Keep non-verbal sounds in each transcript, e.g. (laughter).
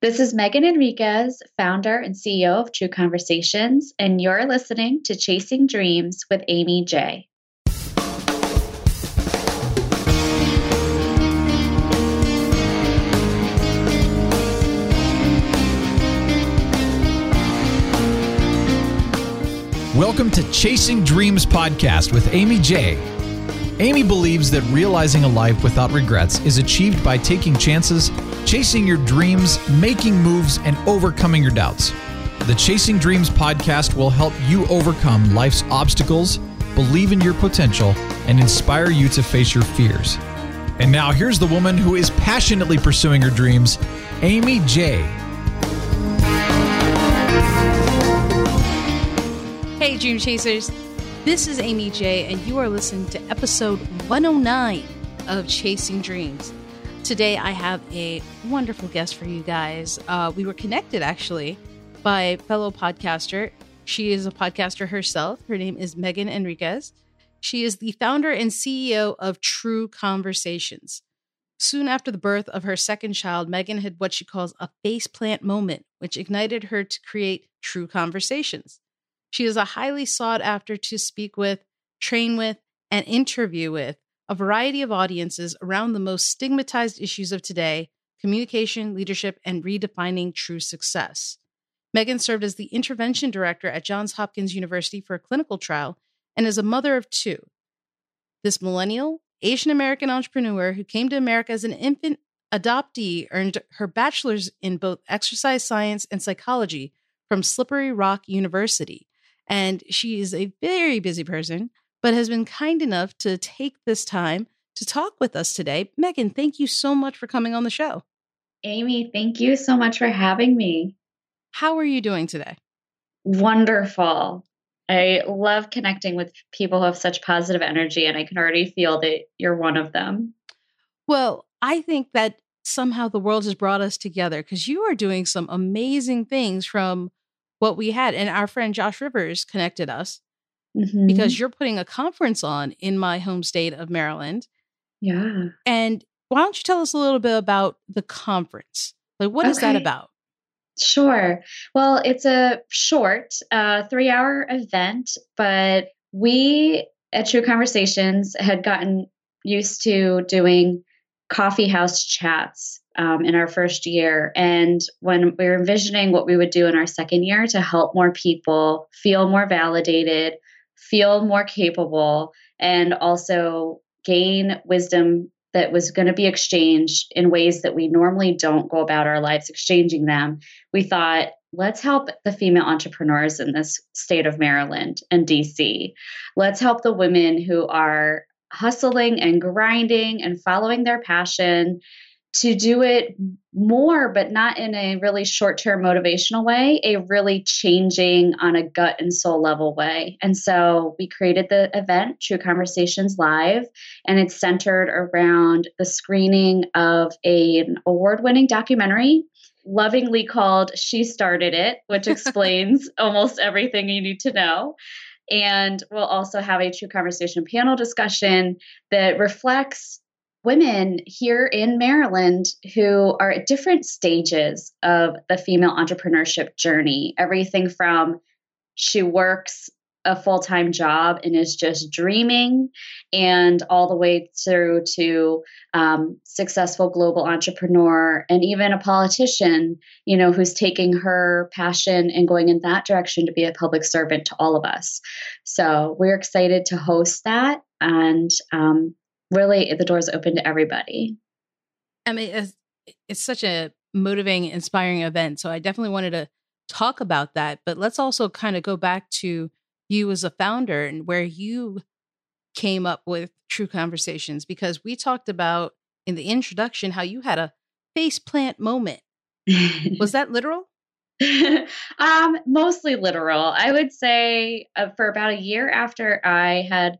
This is Megan Enriquez, founder and CEO of True Conversations, and you're listening to Chasing Dreams with Amy J. Welcome to Chasing Dreams podcast with Amy J. Amy believes that realizing a life without regrets is achieved by taking chances, chasing your dreams, making moves, and overcoming your doubts. The Chasing Dreams podcast will help you overcome life's obstacles, believe in your potential, and inspire you to face your fears. And now, here's the woman who is passionately pursuing her dreams, Amy J. Hey, Dream Chasers. This is Amy J, and you are listening to episode 109 of Chasing Dreams. Today, I have a wonderful guest for you guys. Uh, we were connected actually by fellow podcaster. She is a podcaster herself. Her name is Megan Enriquez. She is the founder and CEO of True Conversations. Soon after the birth of her second child, Megan had what she calls a faceplant moment, which ignited her to create True Conversations. She is a highly sought after to speak with, train with, and interview with a variety of audiences around the most stigmatized issues of today communication, leadership, and redefining true success. Megan served as the intervention director at Johns Hopkins University for a clinical trial and is a mother of two. This millennial, Asian American entrepreneur who came to America as an infant adoptee earned her bachelor's in both exercise science and psychology from Slippery Rock University and she is a very busy person, but has been kind enough to take this time to talk with us today. Megan, thank you so much for coming on the show. Amy, thank you so much for having me. How are you doing today? Wonderful. I love connecting with people who have such positive energy, and I can already feel that you're one of them. Well, I think that somehow the world has brought us together because you are doing some amazing things from what we had. And our friend Josh Rivers connected us mm-hmm. because you're putting a conference on in my home state of Maryland. Yeah. And why don't you tell us a little bit about the conference? Like, what okay. is that about? Sure. Well, it's a short, uh, three hour event, but we at True Conversations had gotten used to doing coffee house chats um, in our first year. And when we were envisioning what we would do in our second year to help more people feel more validated, feel more capable, and also gain wisdom that was going to be exchanged in ways that we normally don't go about our lives exchanging them, we thought, let's help the female entrepreneurs in this state of Maryland and DC. Let's help the women who are hustling and grinding and following their passion to do it more, but not in a really short term motivational way, a really changing on a gut and soul level way. And so we created the event, True Conversations Live, and it's centered around the screening of a, an award winning documentary. Lovingly called She Started It, which (laughs) explains almost everything you need to know. And we'll also have a true conversation panel discussion that reflects women here in Maryland who are at different stages of the female entrepreneurship journey. Everything from she works a full time job and is just dreaming, and all the way through to um, successful global entrepreneur and even a politician, you know, who's taking her passion and going in that direction to be a public servant to all of us. So we're excited to host that. And um, really the doors open to everybody. I mean, it's, it's such a motivating, inspiring event. So I definitely wanted to talk about that. But let's also kind of go back to you as a founder and where you came up with True Conversations, because we talked about in the introduction how you had a face plant moment. Was that literal? (laughs) um, mostly literal. I would say uh, for about a year after I had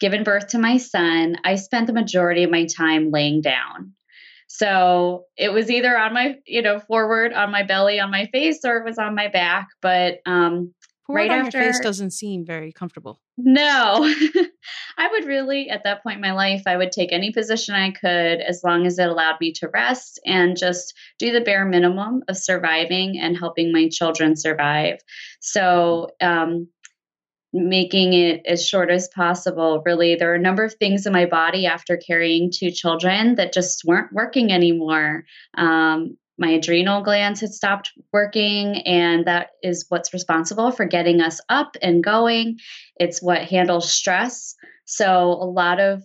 given birth to my son, I spent the majority of my time laying down. So it was either on my, you know, forward on my belly, on my face, or it was on my back. But um, right on after, your face doesn't seem very comfortable. No. (laughs) I would really, at that point in my life, I would take any position I could as long as it allowed me to rest and just do the bare minimum of surviving and helping my children survive. So, um, making it as short as possible. Really, there are a number of things in my body after carrying two children that just weren't working anymore. Um, my adrenal glands had stopped working, and that is what's responsible for getting us up and going. It's what handles stress. So, a lot of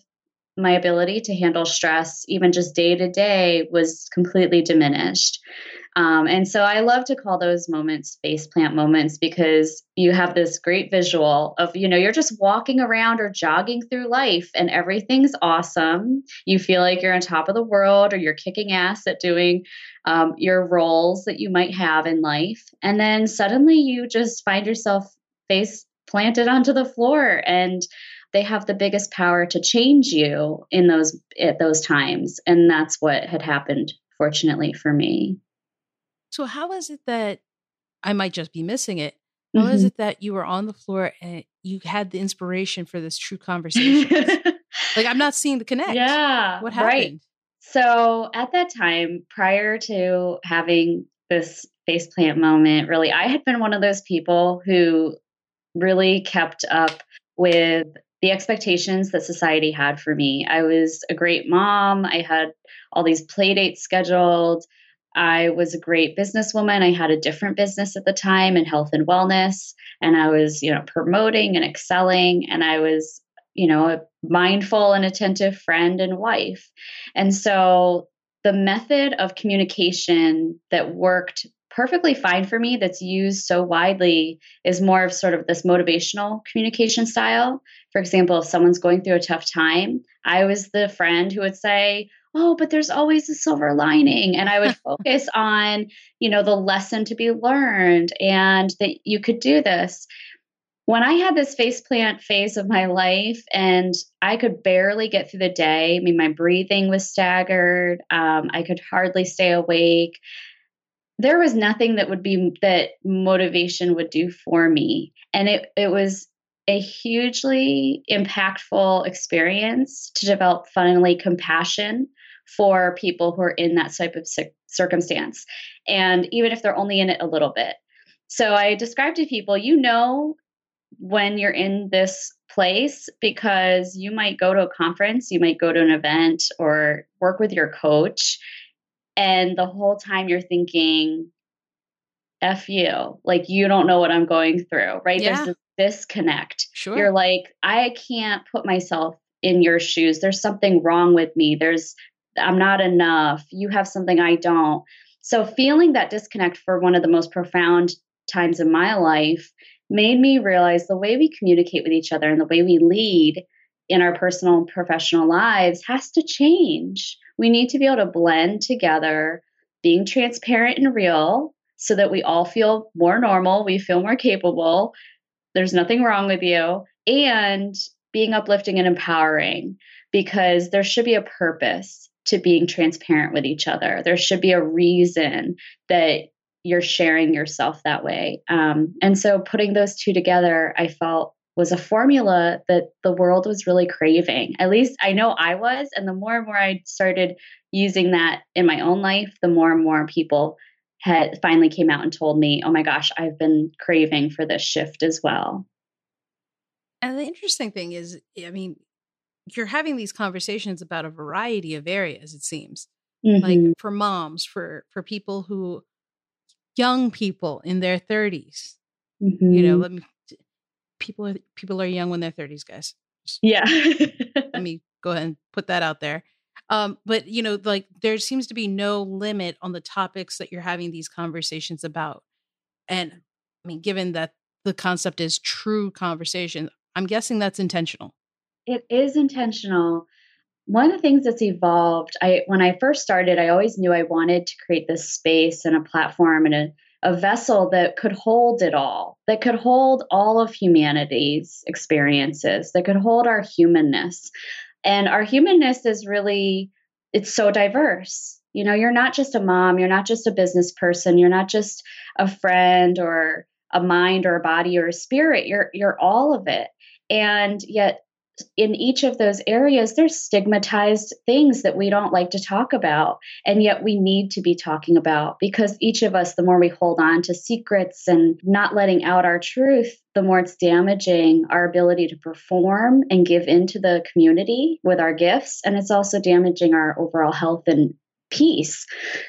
my ability to handle stress, even just day to day, was completely diminished. Um, and so I love to call those moments face plant moments because you have this great visual of, you know, you're just walking around or jogging through life and everything's awesome. You feel like you're on top of the world or you're kicking ass at doing um, your roles that you might have in life. And then suddenly you just find yourself face planted onto the floor and they have the biggest power to change you in those at those times and that's what had happened fortunately for me so how is it that I might just be missing it? How mm-hmm. is it that you were on the floor and you had the inspiration for this true conversation? (laughs) like I'm not seeing the connect. Yeah. What happened? Right. So at that time, prior to having this faceplant moment, really, I had been one of those people who really kept up with the expectations that society had for me. I was a great mom. I had all these play dates scheduled. I was a great businesswoman. I had a different business at the time in health and wellness, and I was, you know, promoting and excelling, and I was, you know, a mindful and attentive friend and wife. And so the method of communication that worked perfectly fine for me that's used so widely is more of sort of this motivational communication style. For example, if someone's going through a tough time, I was the friend who would say, oh but there's always a silver lining and i would (laughs) focus on you know the lesson to be learned and that you could do this. When i had this face plant phase of my life and i could barely get through the day i mean my breathing was staggered um, i could hardly stay awake there was nothing that would be that motivation would do for me. And it, it was a hugely impactful experience to develop finally compassion for people who are in that type of circumstance. And even if they're only in it a little bit. So I describe to people, you know, when you're in this place because you might go to a conference, you might go to an event or work with your coach. And the whole time you're thinking, F you, like you don't know what I'm going through, right? Yeah. There's this disconnect. Sure. You're like, I can't put myself in your shoes. There's something wrong with me. There's I'm not enough. You have something I don't. So, feeling that disconnect for one of the most profound times in my life made me realize the way we communicate with each other and the way we lead in our personal and professional lives has to change. We need to be able to blend together being transparent and real so that we all feel more normal, we feel more capable, there's nothing wrong with you, and being uplifting and empowering because there should be a purpose to being transparent with each other. There should be a reason that you're sharing yourself that way. Um, and so putting those two together, I felt was a formula that the world was really craving. At least I know I was. And the more and more I started using that in my own life, the more and more people had finally came out and told me, oh my gosh, I've been craving for this shift as well. And the interesting thing is, I mean, you're having these conversations about a variety of areas it seems mm-hmm. like for moms for for people who young people in their 30s mm-hmm. you know mm-hmm. let me people people are young when they're 30s guys yeah let me (laughs) go ahead and put that out there um but you know like there seems to be no limit on the topics that you're having these conversations about and i mean given that the concept is true conversation i'm guessing that's intentional it is intentional. One of the things that's evolved, I when I first started, I always knew I wanted to create this space and a platform and a, a vessel that could hold it all, that could hold all of humanity's experiences, that could hold our humanness. And our humanness is really, it's so diverse. You know, you're not just a mom, you're not just a business person, you're not just a friend or a mind or a body or a spirit. You're you're all of it. And yet in each of those areas, there's stigmatized things that we don't like to talk about. And yet we need to be talking about because each of us, the more we hold on to secrets and not letting out our truth, the more it's damaging our ability to perform and give into the community with our gifts. And it's also damaging our overall health and peace.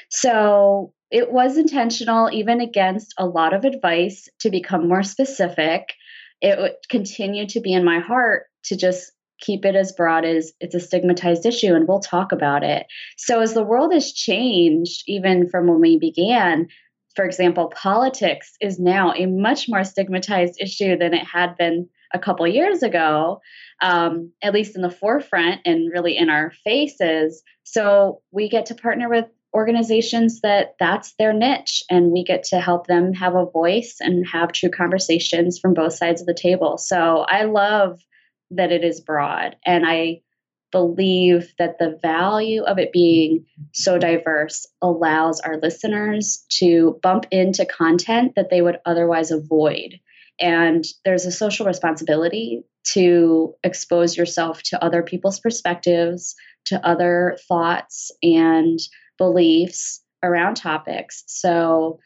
So it was intentional, even against a lot of advice to become more specific. It would continue to be in my heart to just keep it as broad as it's a stigmatized issue and we'll talk about it. So as the world has changed, even from when we began, for example, politics is now a much more stigmatized issue than it had been a couple years ago, um, at least in the forefront and really in our faces. So we get to partner with organizations that that's their niche and we get to help them have a voice and have true conversations from both sides of the table. So I love that it is broad. And I believe that the value of it being so diverse allows our listeners to bump into content that they would otherwise avoid. And there's a social responsibility to expose yourself to other people's perspectives, to other thoughts and beliefs around topics. So,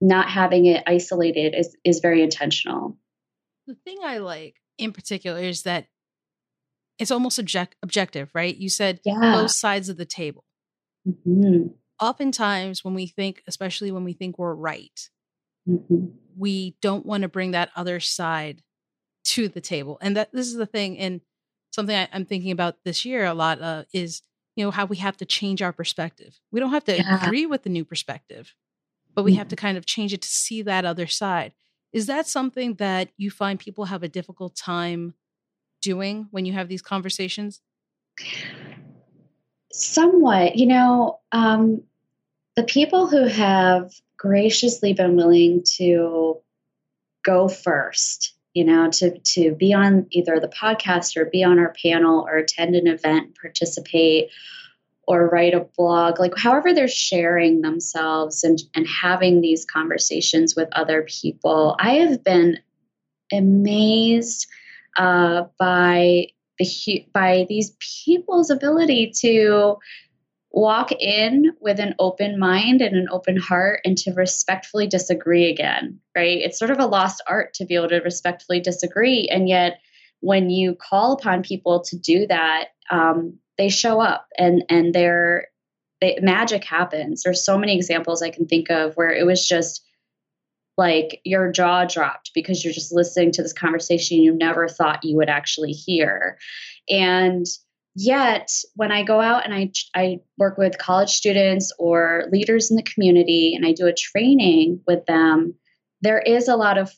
not having it isolated is, is very intentional. The thing I like in particular is that it's almost object- objective, right? You said yeah. both sides of the table. Mm-hmm. Oftentimes, when we think, especially when we think we're right, mm-hmm. we don't want to bring that other side to the table. And that this is the thing, and something I, am thinking about this year a lot uh, is, you know, how we have to change our perspective. We don't have to yeah. agree with the new perspective, but we mm-hmm. have to kind of change it to see that other side. Is that something that you find people have a difficult time doing when you have these conversations? Somewhat. You know, um, the people who have graciously been willing to go first, you know, to, to be on either the podcast or be on our panel or attend an event, participate, or write a blog, like however they're sharing themselves and, and having these conversations with other people. I have been amazed uh, by the by these people's ability to walk in with an open mind and an open heart and to respectfully disagree again right? It's sort of a lost art to be able to respectfully disagree and yet when you call upon people to do that um, they show up and and they're they, magic happens. There's so many examples i can think of where it was just like your jaw dropped because you're just listening to this conversation you never thought you would actually hear. And yet when i go out and I, I work with college students or leaders in the community and i do a training with them there is a lot of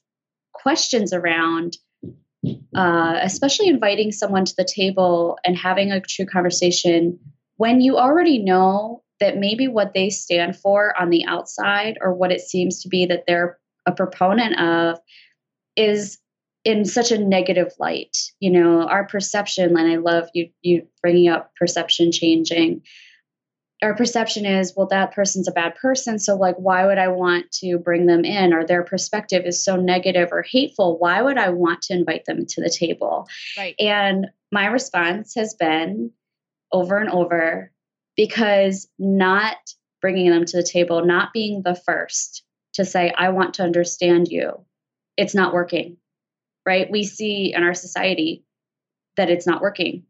questions around uh, especially inviting someone to the table and having a true conversation when you already know that maybe what they stand for on the outside or what it seems to be that they're a proponent of is in such a negative light you know our perception and i love you you bringing up perception changing. Our perception is well that person's a bad person so like why would i want to bring them in? Or their perspective is so negative or hateful why would i want to invite them to the table? Right. And my response has been over and over because not bringing them to the table not being the first to say, I want to understand you. It's not working, right? We see in our society that it's not working.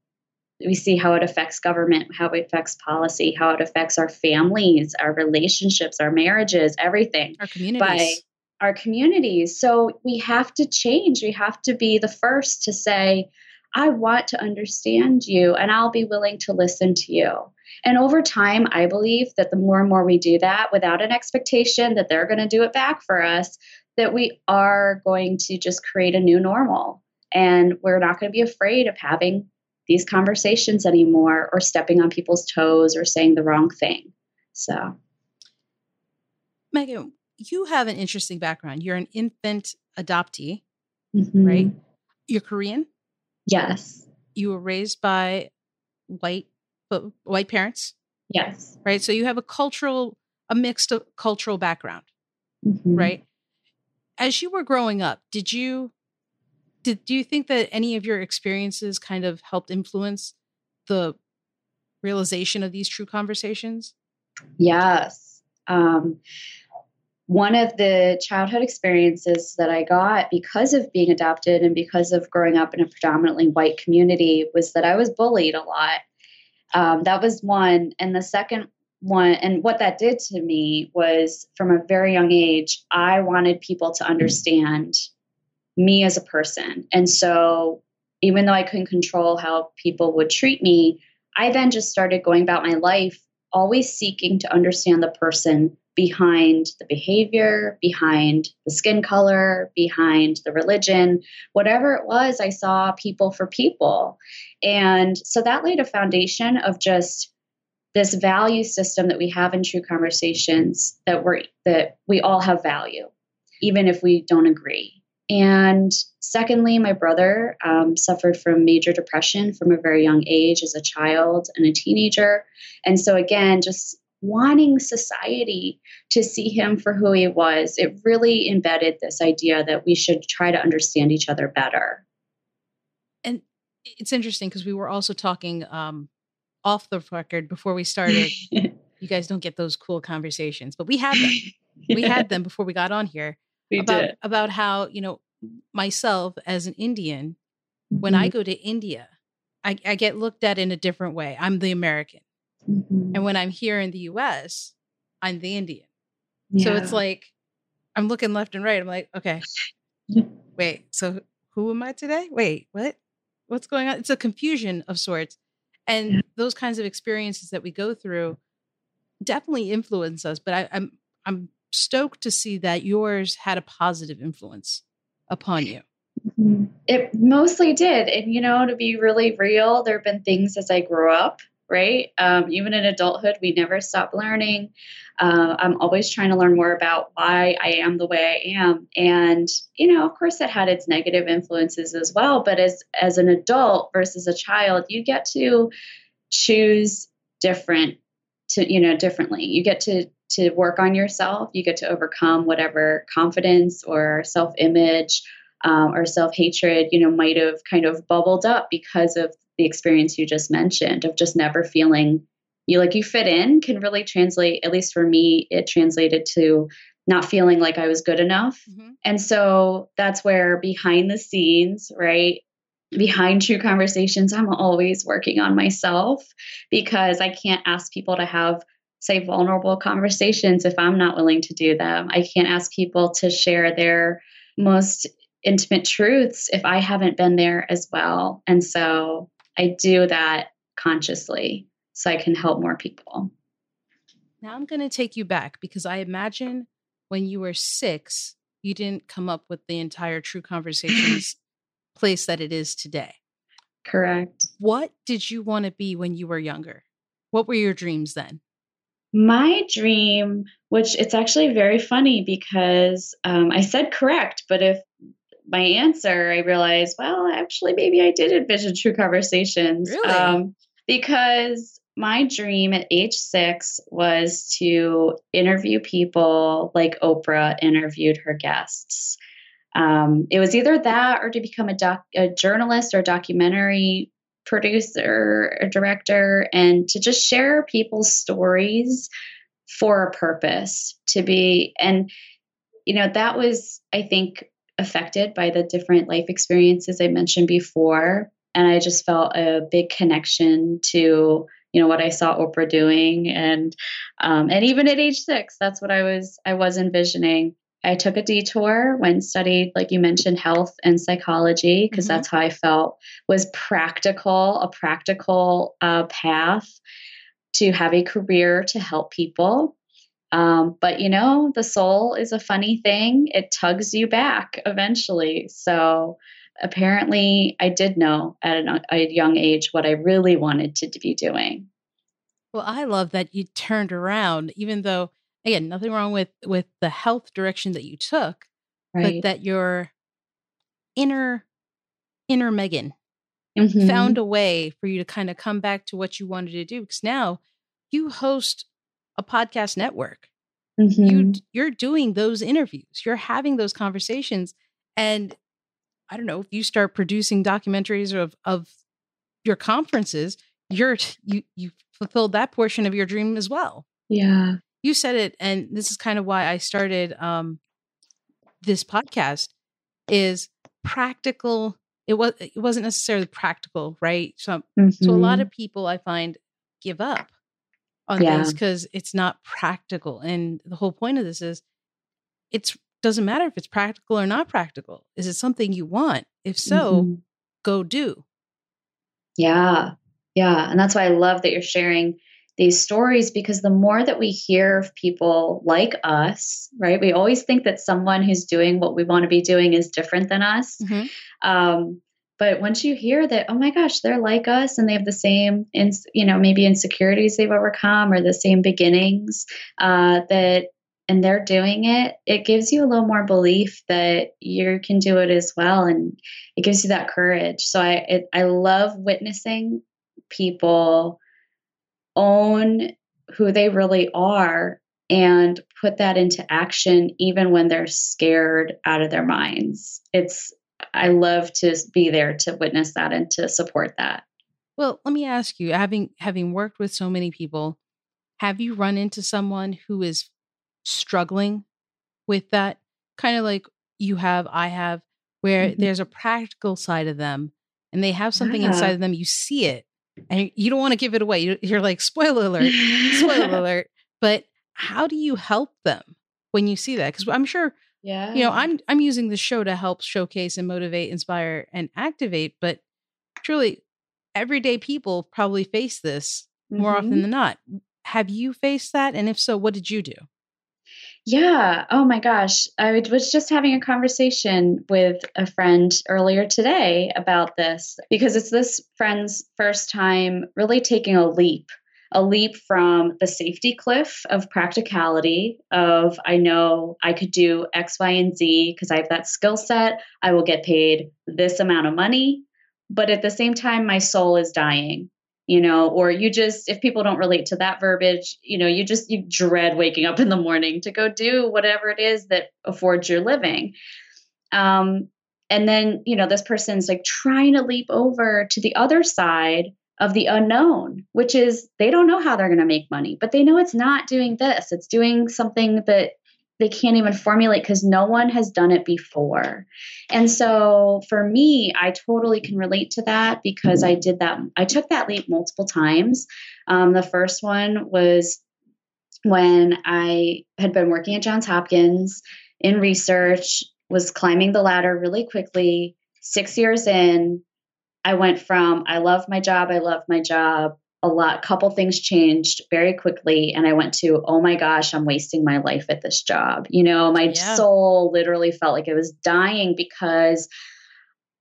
We see how it affects government, how it affects policy, how it affects our families, our relationships, our marriages, everything. Our communities. By our communities. So we have to change. We have to be the first to say, I want to understand you and I'll be willing to listen to you. And over time, I believe that the more and more we do that without an expectation that they're going to do it back for us, that we are going to just create a new normal. And we're not going to be afraid of having these conversations anymore or stepping on people's toes or saying the wrong thing. So, Megan, you have an interesting background. You're an infant adoptee, mm-hmm. right? You're Korean? Yes. You were raised by white but white parents. Yes. Right. So you have a cultural, a mixed cultural background, mm-hmm. right? as you were growing up, did you did do you think that any of your experiences kind of helped influence the realization of these true conversations? Yes. Um, one of the childhood experiences that I got because of being adopted and because of growing up in a predominantly white community was that I was bullied a lot. Um, that was one. And the second one, and what that did to me was from a very young age, I wanted people to understand me as a person. And so, even though I couldn't control how people would treat me, I then just started going about my life always seeking to understand the person behind the behavior, behind the skin color, behind the religion, whatever it was, I saw people for people. And so that laid a foundation of just this value system that we have in true conversations that we're that we all have value, even if we don't agree. And secondly, my brother um, suffered from major depression from a very young age as a child and a teenager. And so, again, just wanting society to see him for who he was, it really embedded this idea that we should try to understand each other better. And it's interesting because we were also talking um, off the record before we started. (laughs) you guys don't get those cool conversations, but we had them. yeah. (laughs) We had them before we got on here we about did. about how you know myself as an Indian, when mm-hmm. I go to India, I, I, get looked at in a different way. I'm the American, mm-hmm. and when I'm here in the U.S., I'm the Indian. Yeah. So it's like I'm looking left and right. I'm like, okay, (laughs) wait, so who am I today? Wait, what? What's going on? It's a confusion of sorts. And yeah. those kinds of experiences that we go through definitely influence us. But I, I'm I'm stoked to see that yours had a positive influence upon you. Mm-hmm. It mostly did. And, you know, to be really real, there have been things as I grew up, right? Um, even in adulthood, we never stop learning. Uh, I'm always trying to learn more about why I am the way I am. And, you know, of course, it had its negative influences as well. But as, as an adult versus a child, you get to choose different to you know differently you get to to work on yourself. You get to overcome whatever confidence or self image um, or self hatred, you know, might have kind of bubbled up because of the experience you just mentioned of just never feeling you like you fit in can really translate, at least for me, it translated to not feeling like I was good enough. Mm-hmm. And so that's where behind the scenes, right? Behind true conversations, I'm always working on myself because I can't ask people to have say vulnerable conversations if I'm not willing to do them. I can't ask people to share their most intimate truths if I haven't been there as well. And so I do that consciously so I can help more people. Now I'm going to take you back because I imagine when you were six, you didn't come up with the entire True Conversations (clears throat) place that it is today. Correct. What did you want to be when you were younger? What were your dreams then? My dream, which it's actually very funny because um, I said correct, but if my answer, I realized, well, actually, maybe I did envision true conversations. Really? Um, because my dream at age six was to interview people like Oprah interviewed her guests. Um, it was either that or to become a, doc, a journalist or documentary producer or director and to just share people's stories for a purpose to be and you know that was i think affected by the different life experiences i mentioned before and i just felt a big connection to you know what i saw oprah doing and um, and even at age six that's what i was i was envisioning I took a detour, when studied, like you mentioned, health and psychology, because mm-hmm. that's how I felt was practical, a practical uh, path to have a career to help people. Um, but you know, the soul is a funny thing, it tugs you back eventually. So apparently, I did know at an, a young age what I really wanted to be doing. Well, I love that you turned around, even though again, nothing wrong with with the health direction that you took, right. but that your inner inner Megan mm-hmm. found a way for you to kind of come back to what you wanted to do because now you host a podcast network. mm-hmm. you you're doing those interviews you're having those conversations and i don't know if you start producing documentaries of of your conferences you're you you fulfilled that portion of your dream as well yeah you said it and this is kind of why i started um this podcast is practical it was it wasn't necessarily practical right so mm-hmm. so a lot mm-hmm. of people i find give up on yeah. things because it's not practical. And the whole point of this is it's doesn't matter if it's practical or not practical. Is it something you want? If so, mm-hmm. go do. Yeah. Yeah. And that's why I love that you're sharing these stories because the more that we hear of people like us, right? We always think that someone who's doing what we want to be doing is different than us. Mm-hmm. Um, but once you hear that, oh my gosh, they're like us and they have the same, ins- you know, maybe insecurities they've overcome or the same beginnings, uh, that and they're doing it, it gives you a little more belief that you can do it as well, and it gives you that courage. So I it, I love witnessing people own who they really are and put that into action even when they're scared out of their minds. It's I love to be there to witness that and to support that. Well, let me ask you, having having worked with so many people, have you run into someone who is struggling with that kind of like you have, I have, where mm-hmm. there's a practical side of them and they have something yeah. inside of them, you see it and you don't want to give it away. You're like, spoiler alert, spoiler (laughs) alert. But how do you help them when you see that? Because I'm sure yeah. You know, I'm I'm using the show to help showcase and motivate, inspire, and activate, but truly everyday people probably face this more mm-hmm. often than not. Have you faced that? And if so, what did you do? Yeah. Oh my gosh. I was just having a conversation with a friend earlier today about this because it's this friend's first time really taking a leap a leap from the safety cliff of practicality of I know I could do X, Y, and Z because I have that skill set. I will get paid this amount of money. But at the same time, my soul is dying, you know, or you just, if people don't relate to that verbiage, you know, you just, you dread waking up in the morning to go do whatever it is that affords your living. Um, and then, you know, this person's like trying to leap over to the other side of the unknown, which is they don't know how they're going to make money, but they know it's not doing this. It's doing something that they can't even formulate because no one has done it before. And so for me, I totally can relate to that because I did that. I took that leap multiple times. Um, the first one was when I had been working at Johns Hopkins in research, was climbing the ladder really quickly. Six years in, I went from I love my job, I love my job. A lot, a couple things changed very quickly, and I went to, oh my gosh, I'm wasting my life at this job. You know, my yeah. soul literally felt like it was dying because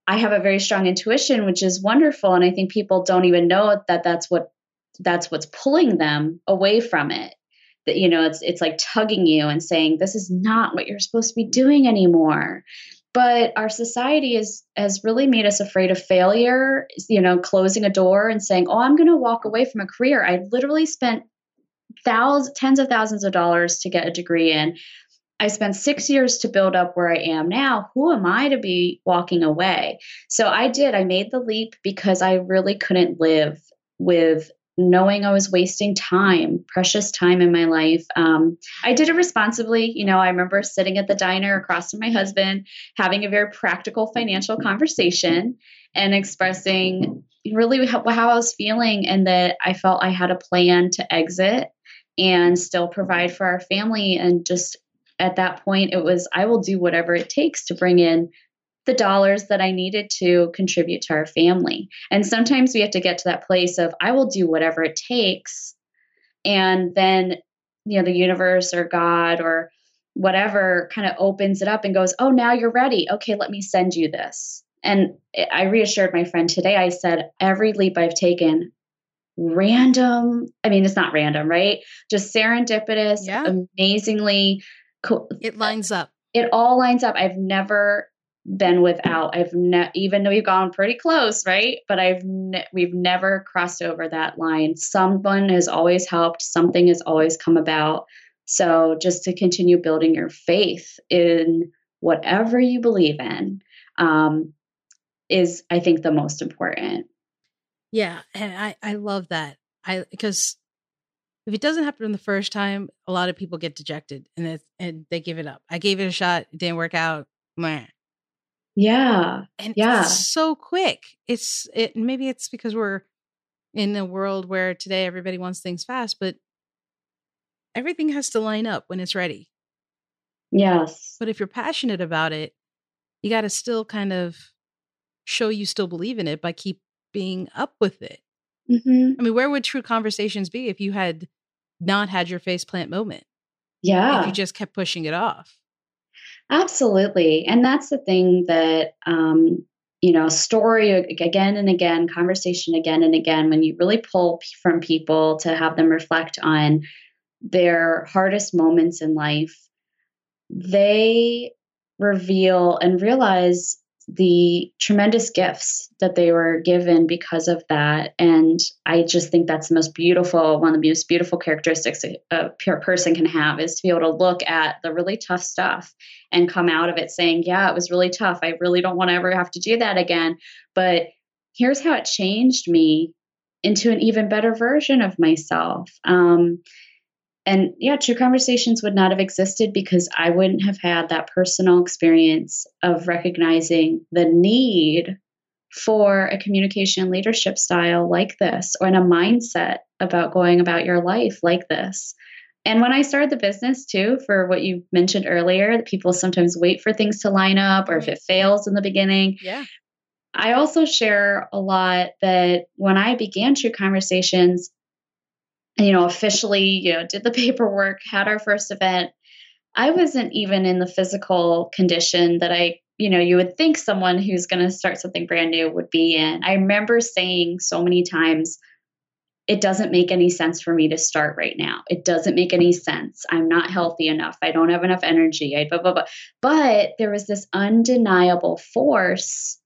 I have a very strong intuition, which is wonderful, and I think people don't even know that that's what that's what's pulling them away from it that you know it's it's like tugging you and saying this is not what you're supposed to be doing anymore but our society is has really made us afraid of failure you know closing a door and saying oh i'm going to walk away from a career. I literally spent thousands tens of thousands of dollars to get a degree in. I spent six years to build up where i am now. Who am i to be walking away? So i did. I made the leap because i really couldn't live with knowing I was wasting time, precious time in my life. Um, I did it responsibly. You know, I remember sitting at the diner across from my husband, having a very practical financial conversation and expressing really how, how I was feeling and that I felt I had a plan to exit and still provide for our family. And just at that point, it was, I will do whatever it takes to bring in the dollars that I needed to contribute to our family. And sometimes we have to get to that place of, I will do whatever it takes. And then, you know, the universe or God or whatever kind of opens it up and goes, Oh, now you're ready. Okay, let me send you this. And I reassured my friend today. I said, Every leap I've taken, random, I mean, it's not random, right? Just serendipitous, yeah. amazingly. Co- it lines up. It all lines up. I've never been without. I've ne- even though we've gone pretty close, right? But I've ne- we've never crossed over that line. Someone has always helped. Something has always come about. So, just to continue building your faith in whatever you believe in um, is, I think, the most important. Yeah, and I I love that. I because if it doesn't happen the first time, a lot of people get dejected and and they give it up. I gave it a shot, it didn't work out. Meh. Yeah, and yeah, it's so quick. It's it maybe it's because we're in a world where today everybody wants things fast, but everything has to line up when it's ready. Yes. But if you're passionate about it, you got to still kind of show you still believe in it by keep being up with it. Mm-hmm. I mean, where would true conversations be if you had not had your face plant moment? Yeah. If you just kept pushing it off. Absolutely. And that's the thing that, um, you know, story again and again, conversation again and again, when you really pull from people to have them reflect on their hardest moments in life, they reveal and realize the tremendous gifts that they were given because of that. And I just think that's the most beautiful, one of the most beautiful characteristics a pure person can have is to be able to look at the really tough stuff and come out of it saying, yeah, it was really tough. I really don't want to ever have to do that again. But here's how it changed me into an even better version of myself. Um, and yeah, True Conversations would not have existed because I wouldn't have had that personal experience of recognizing the need for a communication leadership style like this or in a mindset about going about your life like this. And when I started the business too, for what you mentioned earlier, that people sometimes wait for things to line up or if it fails in the beginning. Yeah. I also share a lot that when I began True Conversations, you know, officially, you know, did the (laughs) paperwork, had our first event. I wasn't even in the physical condition that I, you know, you would think someone who's going to start something brand new would be in. I remember saying so many times, it doesn't make any sense for me to start right now. It doesn't make any sense. I'm not healthy enough. I don't have enough energy. I blah blah blah. But there was this undeniable force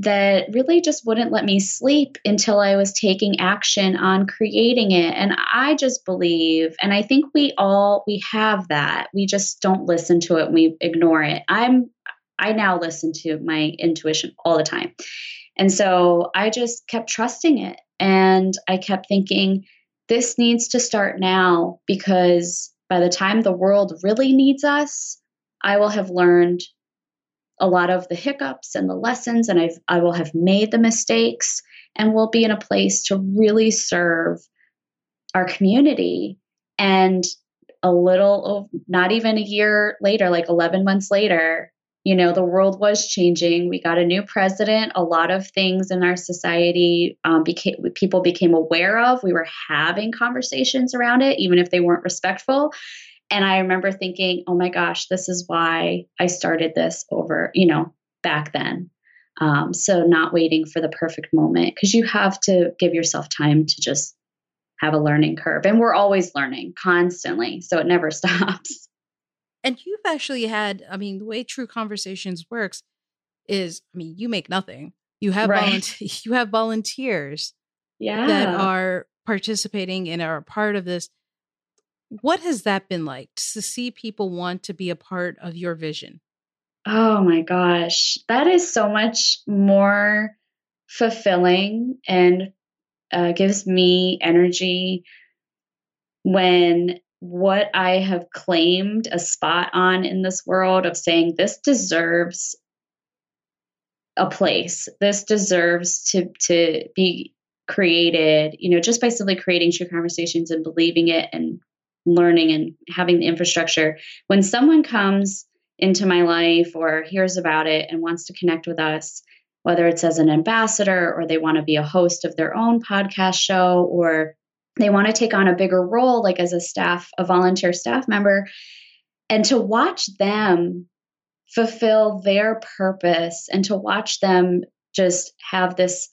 that really just wouldn't let me sleep until I was taking action on creating it. And I just believe, and I think we all we have that. We just don't listen to it. We ignore it. I'm I now listen to my intuition all the time. And so I just kept trusting it. And I kept thinking, this needs to start now because by the time the world really needs us, I will have learned a lot of the hiccups and the lessons, and I've, I will have made the mistakes, and we'll be in a place to really serve our community. And a little, not even a year later, like 11 months later, you know, the world was changing. We got a new president. A lot of things in our society um, became people became aware of. We were having conversations around it, even if they weren't respectful. And I remember thinking, oh my gosh, this is why I started this over, you know, back then. Um, so not waiting for the perfect moment because you have to give yourself time to just have a learning curve. And we're always learning constantly. So it never (laughs) stops. And you've actually had, I mean, the way True Conversations works is, I mean, you make nothing. You have right. (laughs) you have volunteers yeah. that are participating and are part of this what has that been like to see people want to be a part of your vision? Oh my gosh, that is so much more fulfilling and uh, gives me energy when what I have claimed a spot on in this world of saying this deserves a place. This deserves to to be created, you know, just by simply creating true conversations and believing it and learning and having the infrastructure. When someone comes into my life or hears about it and wants to connect with us, whether it's as an ambassador or they want to be a host of their own podcast show or they want to take on a bigger role, like as a staff, a volunteer staff member, and to watch them fulfill their purpose and to watch them just have this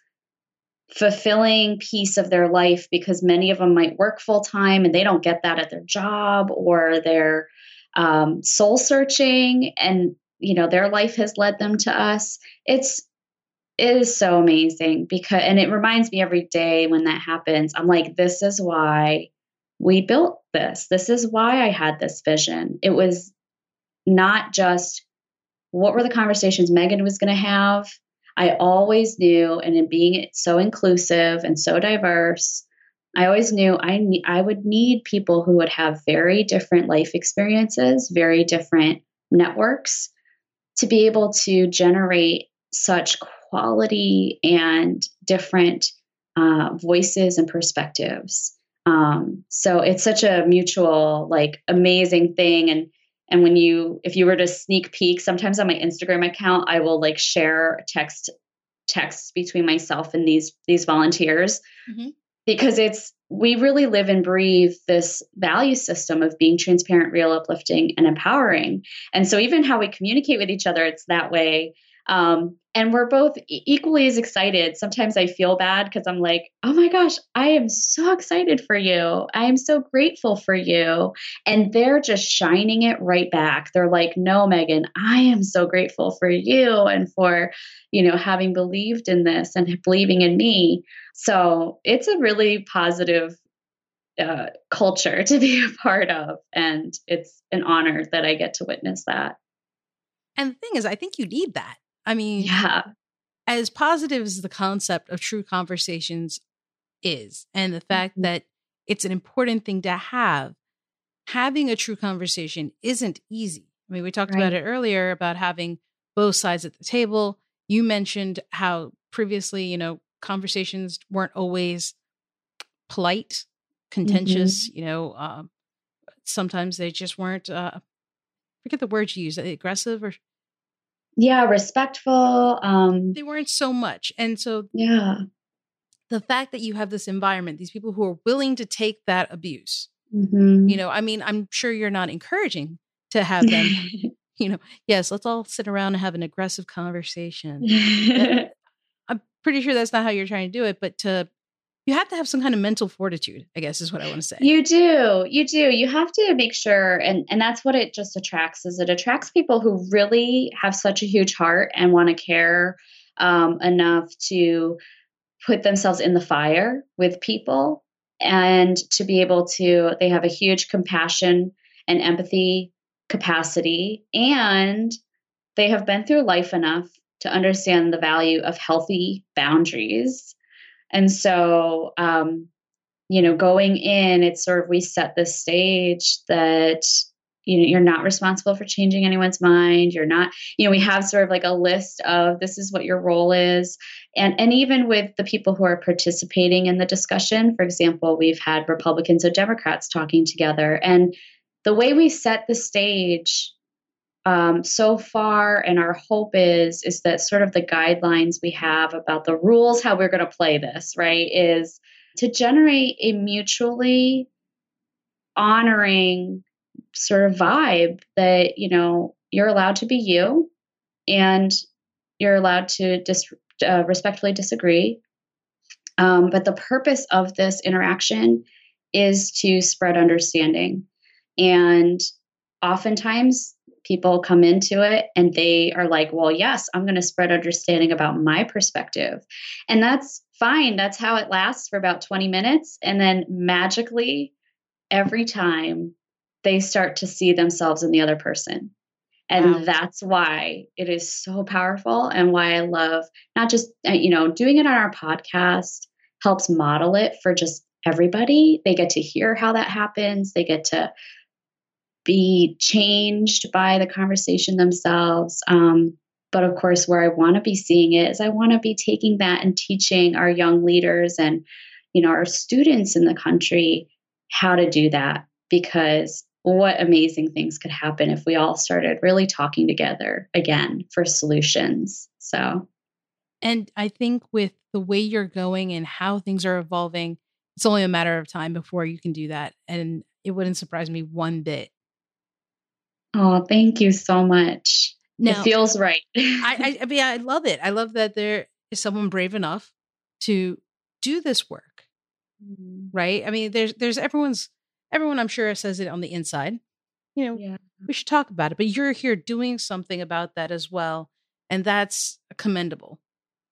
fulfilling piece of their life because many of them might work full time and they don't get that at their job or they're um, soul searching and you know their life has led them to us it's it is so amazing because and it reminds me every day when that happens i'm like this is why we built this. This is why I had this vision. It was not just what were the conversations Megan was going to have. I always knew, and in being so inclusive and so diverse, I always knew I ne- I would need people who would have very different life experiences, very different networks to be able to generate such quality and different uh, voices and perspectives. Um, so it's such a mutual, like, amazing thing. And and when you, if you were to sneak peek, sometimes on my Instagram account, I will like share text texts between myself and these these volunteers mm-hmm. because it's we really live and breathe this value system of being transparent, real, uplifting, and empowering. And so even how we communicate with each other, it's that way. Um, and we're both equally as excited. Sometimes I feel bad because I'm like, oh my gosh, I am so excited for you. I am so grateful for you. And they're just shining it right back. They're like, no, Megan, I am so grateful for you and for, you know, having believed in this and believing in me. So it's a really positive uh, culture (laughs) to be a part of. And it's an honor that I get to witness that. And the thing is, I think you need that I mean, yeah. As positive as the concept of true conversations is, and the fact mm-hmm. that it's an important thing to have, having a true conversation isn't easy. I mean, we talked right. about it earlier about having both sides at the table. You mentioned how previously, you know, conversations weren't always polite, contentious, mm-hmm. you know, uh, sometimes they just weren't, uh, forget the word you use, aggressive or yeah respectful um they weren't so much and so yeah the fact that you have this environment these people who are willing to take that abuse mm-hmm. you know i mean i'm sure you're not encouraging to have them (laughs) you know yes let's all sit around and have an aggressive conversation (laughs) i'm pretty sure that's not how you're trying to do it but to you have to have some kind of mental fortitude i guess is what i want to say. You do you do. You have to make sure and and that's what it just attracts is it attracts people who really have such a huge heart and want to care um, enough to put themselves in the fire with people and to be able to they have a huge compassion and empathy capacity and they have been through life enough to understand the value of healthy boundaries and so, um, you know, going in, it's sort of we set the stage that you know you're not responsible for changing anyone's mind. You're not you know we have sort of like a list of this is what your role is. And and even with the people who are participating in the discussion for example we've had republicans and democrats talking together. And the way we set the stage um, so far and our hope is is that sort of the guidelines we have about the rules how we're going to play this right is to generate a mutually honoring sort of vibe that you know you're allowed to be you and you're allowed to dis- uh, respectfully disagree. Um, but the purpose of this interaction is to spread understanding. And oftentimes people come into it and they are like, well, yes, I'm going to spread understanding about my perspective. And that's fine. That's how it lasts for about 20 minutes. And then magically, every time they start to see themselves in the other person. And wow. that's why it is so powerful and why I love not just, uh, you know, doing it on our podcast helps model it for just everybody. They get to hear how that happens. They get to be changed by the conversation themselves. Um, but of course, where I want to be seeing it is I want to be taking that and teaching our young leaders and you know our students in the country how to do that because what amazing things could happen if we all started really talking together again for solutions. So, and I think with the way you're going and how things are evolving, it's only a matter of time before you can do that. And it wouldn't surprise me one bit Oh, thank you so much. Now, it feels right. (laughs) I, I, I mean, I love it. I love that there is someone brave enough to do this work. Mm-hmm. Right? I mean, there's there's everyone's everyone I'm sure says it on the inside. You know, yeah. we should talk about it, but you're here doing something about that as well, and that's commendable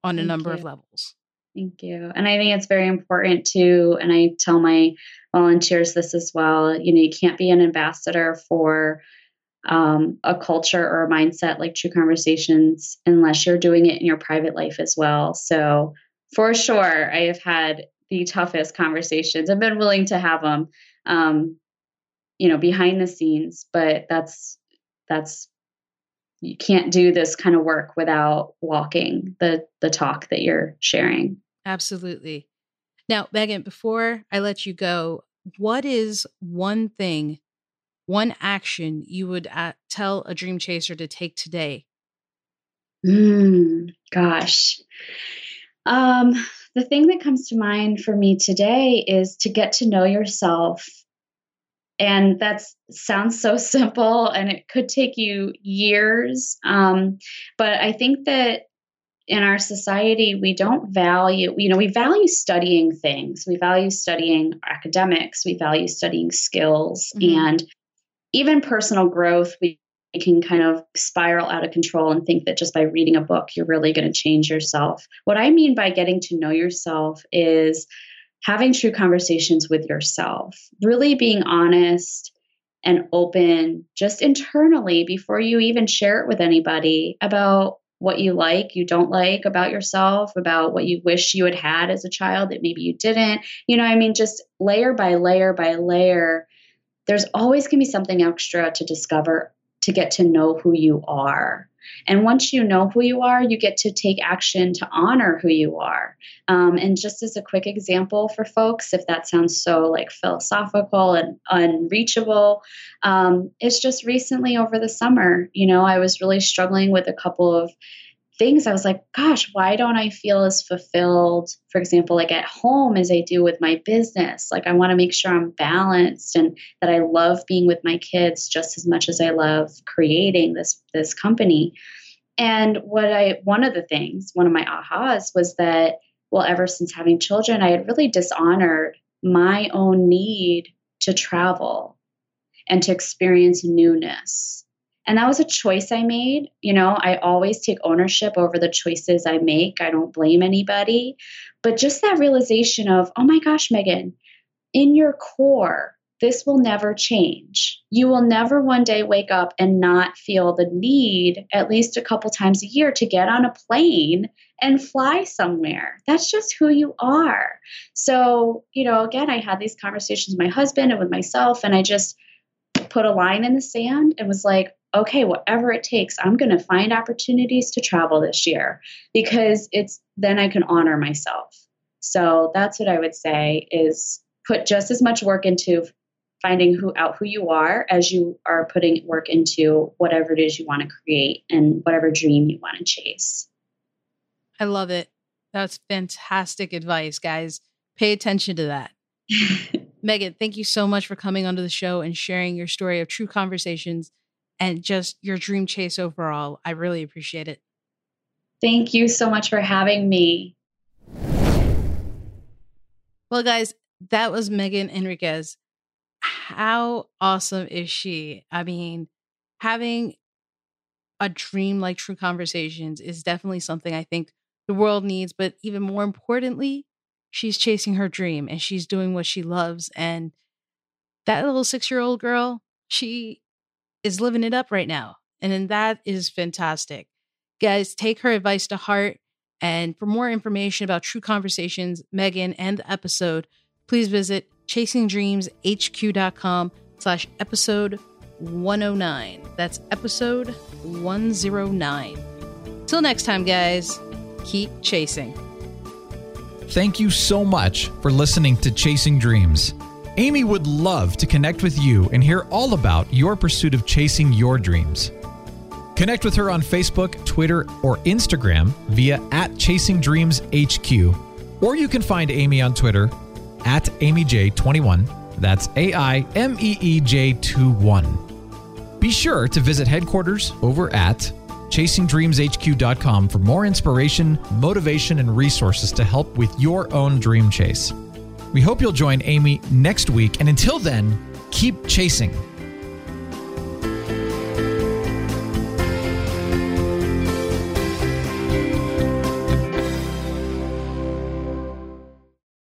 on Thank a number you. of levels. Thank you. And I think it's very important to, and I tell my volunteers this as well. You know, you can't be an ambassador for um, a culture or a mindset like True Conversations unless you're doing it in your private life as well. So, for sure, I have had the toughest conversations. I've been willing to have them, um, you know, behind the scenes, but that's that's you can't do this kind of work without walking the the talk that you're sharing. Absolutely. Now, Megan, before I let you go, what is one thing, one action you would uh, tell a dream chaser to take today? Mm, gosh. Um, the thing that comes to mind for me today is to get to know yourself. And that sounds so (laughs) simple and it could take you years. Um, but I think that in our society, we don't value, you know, we value studying things. We value studying academics. We value studying skills mm-hmm. and even personal growth. We can kind of spiral out of control and think that just by reading a book, you're really going to change yourself. What I mean by getting to know yourself is having true conversations with yourself, really being honest and open just internally before you even share it with anybody about what you like, you don't like about yourself, about what you wish you had had as a child that maybe you didn't. You know, I mean, just layer by layer by layer, there's always going to be something extra to discover to get to know who you are. And once you know who you are, you get to take action to honor who you are. Um, and just as a quick example for folks, if that sounds so like philosophical and unreachable, um, it's just recently over the summer, you know, I was really struggling with a couple of things i was like gosh why don't i feel as fulfilled for example like at home as i do with my business? Like i want to make sure i'm balanced and that i love being with my kids just as much as i love creating this this company. And what i one of the things one of my ahas was that well ever since having children i had really dishonored my own need to travel and to experience newness and that was a choice I made. You know, I always take ownership over the choices I make. I don't blame anybody. But just that realization of, oh my gosh, Megan, in your core, this will never change. You will never one day wake up and not feel the need, at least a couple times a year, to get on a plane and fly somewhere. That's just who you are. So, you know, again, I had these conversations with my husband and with myself, and I just put a line in the sand and was like, okay, whatever it takes, I'm going to find opportunities to travel this year because it's then I can honor myself. So that's what I would say is put just as much work into finding who out who you are as you are putting work into whatever it is you want to create and whatever dream you want to chase. I love it. That's fantastic advice, guys. Pay attention to that. (laughs) Megan, thank you so much for coming onto the show and sharing your story of true conversations and just your dream chase overall. I really appreciate it. Thank you so much for having me. Well, guys, that was Megan Enriquez. How awesome is she? I mean, having a dream like True Conversations is definitely something I think the world needs, but even more importantly, she's chasing her dream and she's doing what she loves. And that little six year old girl, she is living it up right now. And then that is fantastic. Guys, take her advice to heart. And for more information about True Conversations, Megan, and the episode, please visit chasingdreamshq.com slash episode 109. That's episode 109. Till next time, guys, keep chasing. Thank you so much for listening to Chasing Dreams. Aimee would love to connect with you and hear all about your pursuit of chasing your dreams. Connect with her on Facebook, Twitter, or Instagram via at Chasing Dreams HQ, or you can find Aimee on Twitter at AimeeJ21. That's A I M E E J 21. Be sure to visit headquarters over at chasingdreamshq.com for more inspiration, motivation, and resources to help with your own dream chase. We hope you'll join Aimee next week. And until then, keep chasing.